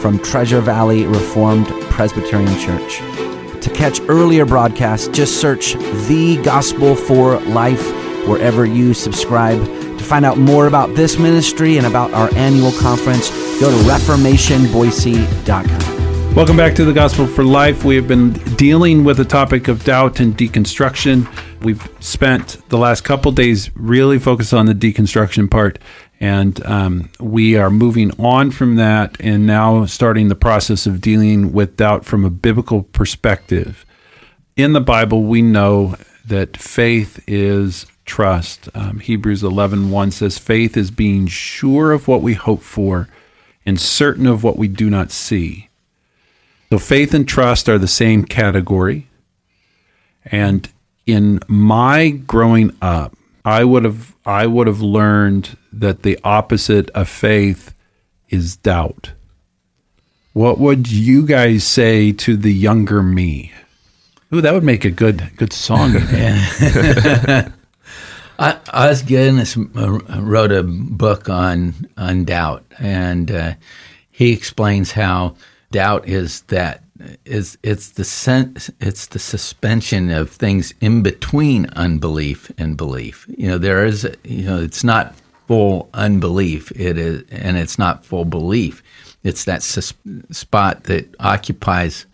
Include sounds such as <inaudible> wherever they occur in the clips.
from Treasure Valley Reformed Presbyterian Church. To catch earlier broadcasts, just search The Gospel for Life wherever you subscribe. To find out more about this ministry and about our annual conference, go to reformationboise.com. Welcome back to the Gospel for Life. We have been dealing with the topic of doubt and deconstruction. We've spent the last couple days really focused on the deconstruction part, and um, we are moving on from that and now starting the process of dealing with doubt from a biblical perspective. In the Bible, we know that faith is trust. Um, Hebrews 11 1 says, Faith is being sure of what we hope for and certain of what we do not see. So faith and trust are the same category. And in my growing up, I would have I would have learned that the opposite of faith is doubt. What would you guys say to the younger me? Ooh, that would make a good good song. <laughs> <laughs> I, Os Guinness wrote a book on on doubt, and uh, he explains how doubt is that is it's the sense it's the suspension of things in between unbelief and belief. You know, there is you know it's not full unbelief. It is, and it's not full belief. It's that sus- spot that occupies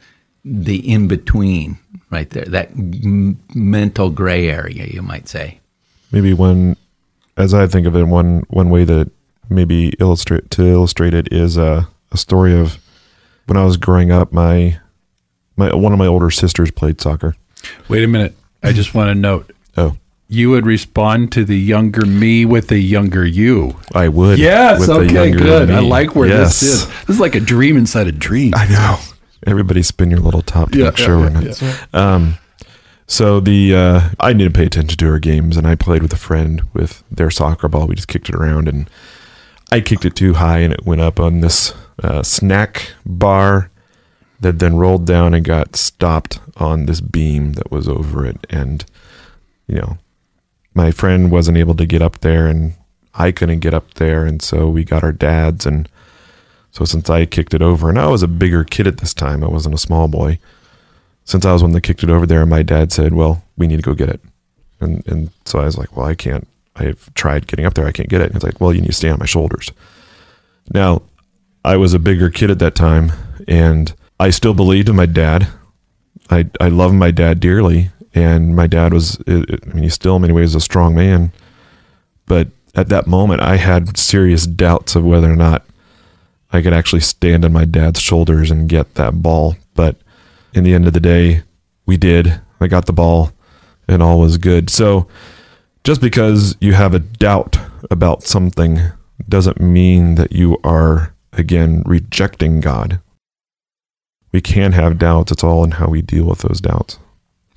the in between right there, that m- mental gray area, you might say. Maybe one, as I think of it, one one way that maybe illustrate to illustrate it is a, a story of when I was growing up. My my one of my older sisters played soccer. Wait a minute. I just want to note. Oh, you would respond to the younger me with the younger you. I would. Yes. Okay. Good. I like where Yes. this is. This is like a dream inside a dream. I know. Everybody spin your little top to Yeah, make sure yeah, we're yeah, not. Um, so the uh, I need to pay attention to our games, and I played with a friend with their soccer ball. We just kicked it around, and I kicked it too high, and it went up on this uh, snack bar that then rolled down and got stopped on this beam that was over it, and you know, my friend wasn't able to get up there, and I couldn't get up there, and so we got our dads and. So since I kicked it over, and I was a bigger kid at this time, I wasn't a small boy. Since I was one that kicked it over there, my dad said, "Well, we need to go get it," and and so I was like, "Well, I can't. I've tried getting up there, I can't get it." And he's like, "Well, you need to stay on my shoulders." Now, I was a bigger kid at that time, and I still believed in my dad. I I love my dad dearly, and my dad was. I mean, he's still in many ways a strong man, but at that moment, I had serious doubts of whether or not I could actually stand on my dad's shoulders and get that ball. But in the end of the day, we did. I got the ball and all was good. So just because you have a doubt about something doesn't mean that you are, again, rejecting God. We can have doubts. It's all in how we deal with those doubts.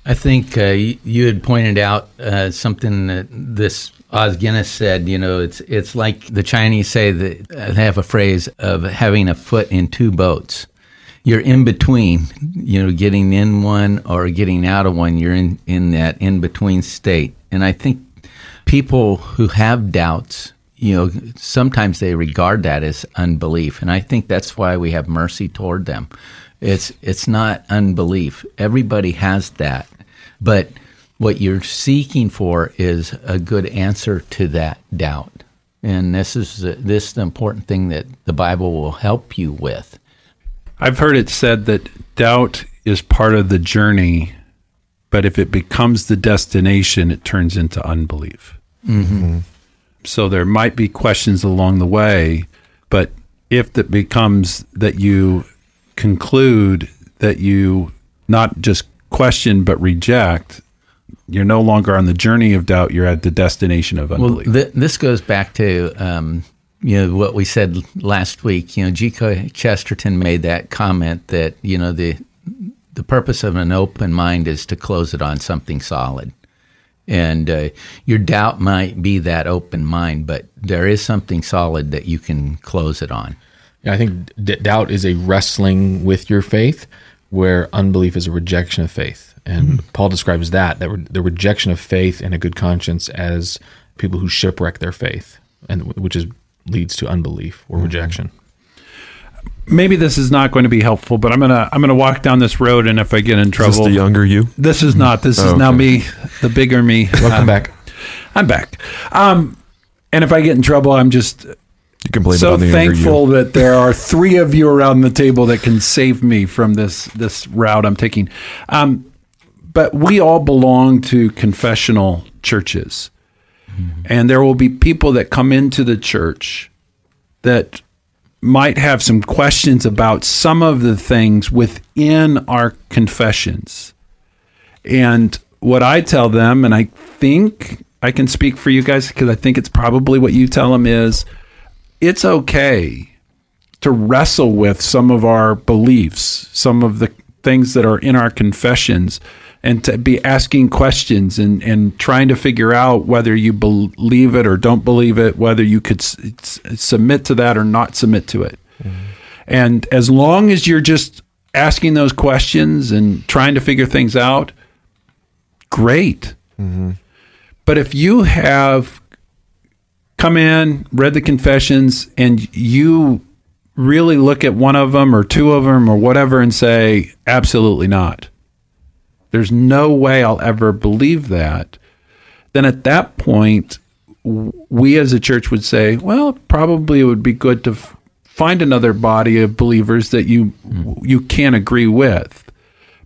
I think uh, you, had pointed out uh, something that this Os Guinness said. You know, it's it's like the Chinese say that uh, they have a phrase of having a foot in two boats. You're in between. You know, getting in one or getting out of one. You're in in that in between state. And I think people who have doubts, you know, sometimes they regard that as unbelief, and I think that's why we have mercy toward them. It's it's not unbelief. Everybody has that. But what you're seeking for is a good answer to that doubt. And this is the, this is the important thing that the Bible will help you with. I've heard it said that doubt is part of the journey, but if it becomes the destination, it turns into unbelief. Mm-hmm. Mm-hmm. So there might be questions along the way, but if that becomes that you conclude that you not just question but reject, you're no longer on the journey of doubt. You're at the destination of Well, unbelief. th- this goes back to um, you know what we said last week. You know, G.K. Chesterton made that comment that you know the the purpose of an open mind is to close it on something solid. And uh, your doubt might be that open mind, but there is something solid that you can close it on. Yeah, I think d- doubt is a wrestling with your faith, where unbelief is a rejection of faith. And mm-hmm. Paul describes that, that re- the rejection of faith and a good conscience as people who shipwreck their faith, and which is leads to unbelief or mm-hmm. rejection maybe this is not going to be helpful, but I'm gonna I'm gonna walk down this road, and if I get in trouble, is the younger you? This is not. This oh, is okay. now me, the bigger me. Welcome um, back. I'm back. Um, and if I get in trouble, I'm just you can blame so thankful that there are three of you around the table that can save me from this this route I'm taking. Um, but we all belong to confessional churches, mm-hmm. and there will be people that come into the church that might have some questions about some of the things within our confessions. And what I tell them, and I think I can speak for you guys because I think it's probably what you tell them is it's okay to wrestle with some of our beliefs, some of the things that are in our confessions and to be asking questions and, and trying to figure out whether you believe it or don't believe it, whether you could s- submit to that or not submit to it. Mm-hmm. And as long as you're just asking those questions and trying to figure things out, great. Mm-hmm. But if you have come in, read the confessions, and you really look at one of them or two of them or whatever and say, absolutely not there's no way I'll ever believe that, then at that point, we as a church would say, well, probably it would be good to f- find another body of believers that you mm. you can't agree with,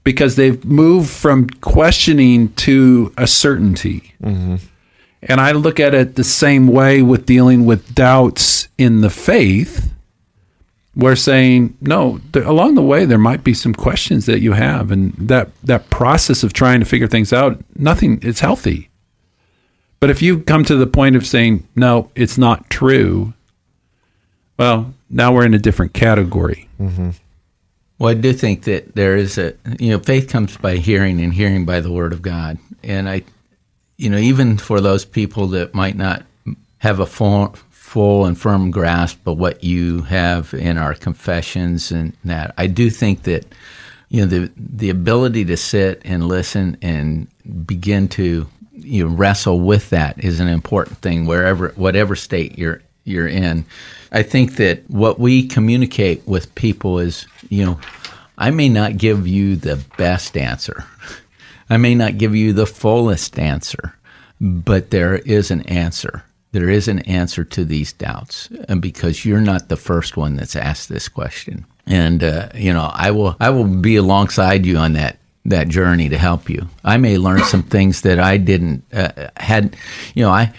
because they've moved from questioning to a certainty. Mm-hmm. And I look at it the same way with dealing with doubts in the faith we're saying no there, along the way there might be some questions that you have and that that process of trying to figure things out nothing it's healthy. But if you come to the point of saying no it's not true well now we're in a different category. Mm-hmm. well i do think that there is a you know faith comes by hearing and hearing by the word of god. And i you know even for those people that might not have a full full and firm grasp of what you have in our confessions and that. I do think that you know the the ability to sit and listen and begin to you know, wrestle with that is an important thing wherever whatever state you're you're in. I think that what we communicate with people is, you know, I may not give you the best answer. <laughs> I may not give you the fullest answer, but there is an answer there is an answer to these doubts, and because you're not the first one that's asked this question. And uh, you know, I will I will be alongside you on that that journey to help you. I may learn some things that I didn't uh, had. You know, I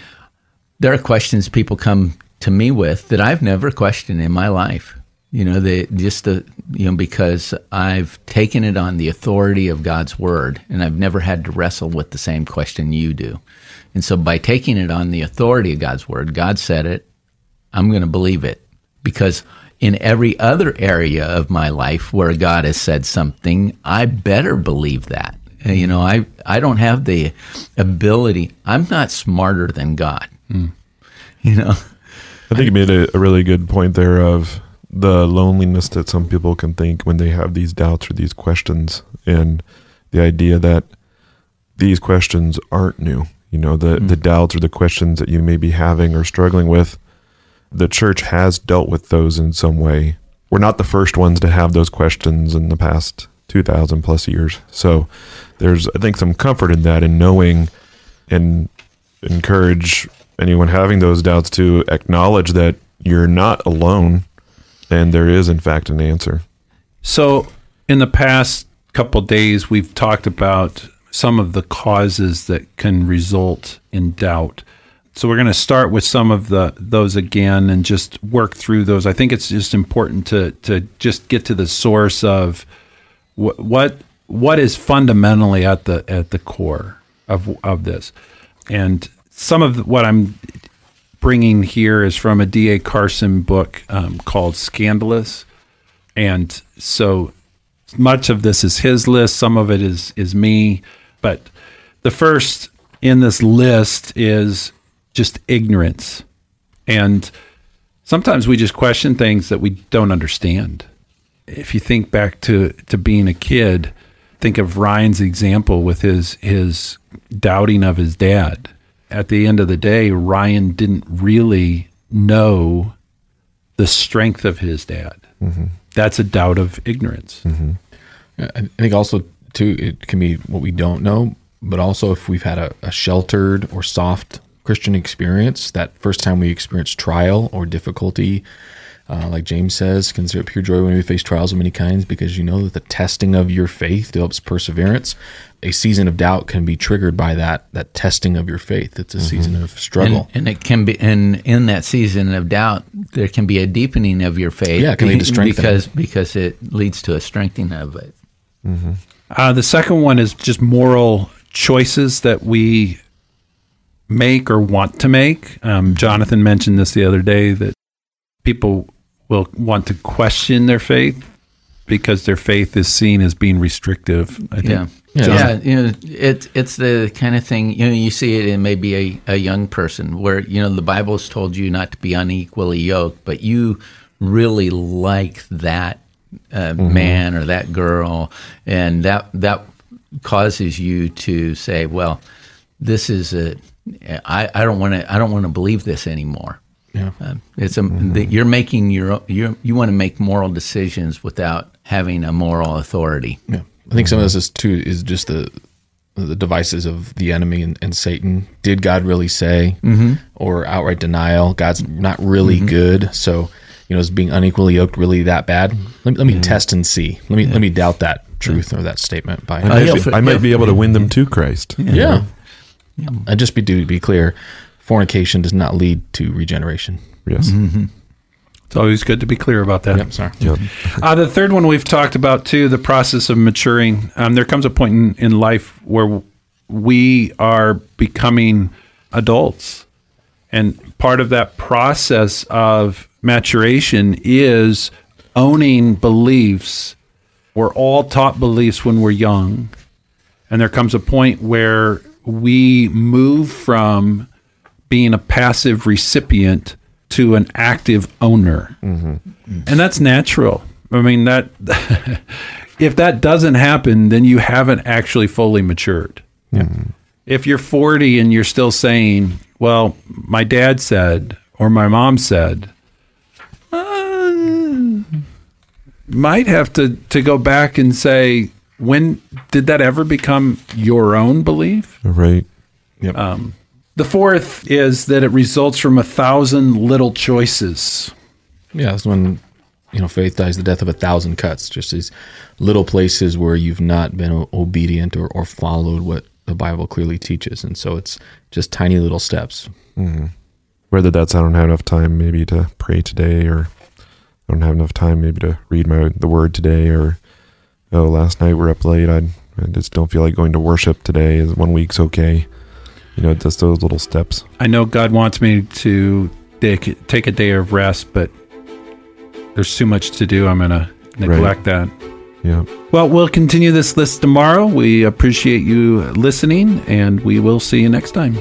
there are questions people come to me with that I've never questioned in my life. You know, they just the you know because I've taken it on the authority of God's word, and I've never had to wrestle with the same question you do. And so by taking it on the authority of God's word, God said it, I'm going to believe it. Because in every other area of my life where God has said something, I better believe that. You know, I, I don't have the ability, I'm not smarter than God. Mm. You know, I think you made a, a really good point there of the loneliness that some people can think when they have these doubts or these questions, and the idea that these questions aren't new you know the mm. the doubts or the questions that you may be having or struggling with the church has dealt with those in some way. We're not the first ones to have those questions in the past 2000 plus years. So there's i think some comfort in that in knowing and encourage anyone having those doubts to acknowledge that you're not alone and there is in fact an answer. So in the past couple days we've talked about some of the causes that can result in doubt. So we're going to start with some of the those again and just work through those. I think it's just important to to just get to the source of what what is fundamentally at the at the core of of this. And some of what I'm bringing here is from a D.A. Carson book um, called Scandalous. And so much of this is his list, some of it is, is me. But the first in this list is just ignorance. And sometimes we just question things that we don't understand. If you think back to, to being a kid, think of Ryan's example with his his doubting of his dad. At the end of the day, Ryan didn't really know the strength of his dad. Mm-hmm. That's a doubt of ignorance. Mm-hmm. I I think also too it can be what we don't know, but also if we've had a, a sheltered or soft Christian experience, that first time we experience trial or difficulty, uh, like James says, consider it pure joy when we face trials of many kinds, because you know that the testing of your faith develops perseverance. A season of doubt can be triggered by that that testing of your faith. It's a season of struggle. And, and it can be, and in that season of doubt, there can be a deepening of your faith. Yeah, it can lead to <laughs> strengthening. because because it leads to a strengthening of it. Uh, the second one is just moral choices that we make or want to make. Um, Jonathan mentioned this the other day that people will want to question their faith because their faith is seen as being restrictive. I think. Yeah. Yeah. Yeah, you know, it's it's the kind of thing you know you see it in maybe a, a young person where you know the Bible's told you not to be unequally yoked, but you really like that uh, man or that girl, and that that causes you to say, well, this is a I, I don't want to I don't want to believe this anymore. Yeah. Um, it's a that you're making your you you want to make moral decisions without having a moral authority. Yeah, I think some of this is too is just the the devices of the enemy and, and Satan. Did God really say, or outright denial? God's not really good, so you know, is being unequally yoked really that bad? Let me, let me test and see. Let me let me doubt that truth or that statement by. I might, yeah, be, I might be able to win them to Christ. yeah. And just be to be clear, fornication does not lead to regeneration. Yes. It's always good to be clear about that. Yep, sorry. Yep. Uh, the third one we've talked about too, the process of maturing. Um, there comes a point in, in life where we are becoming adults. And part of that process of maturation is owning beliefs. We're all taught beliefs when we're young. And there comes a point where we move from being a passive recipient to an active owner. Mm-hmm. And that's natural. I mean that <laughs> if that doesn't happen, then you haven't actually fully matured. Mm-hmm. If you're 40 and you're still saying, "Well, my dad said or my mom said," uh, might have to to go back and say, when did that ever become your own belief? Right. The fourth is that it results from a thousand little choices. Yeah, that's when you know faith dies the death of a thousand cuts. Just these little places where you've not been obedient or, or followed what the Bible clearly teaches, and so it's just tiny little steps. Mm-hmm. Whether that's I don't have enough time maybe to pray today, or I don't have enough time maybe to read my the Word today, or oh last night we're up late. I, I just don't feel like going to worship today. Is one week's okay? You know, just those little steps. I know God wants me to take, take a day of rest, but there's too much to do. I'm going to neglect that. Yeah. Well, we'll continue this list tomorrow. We appreciate you listening, and we will see you next time.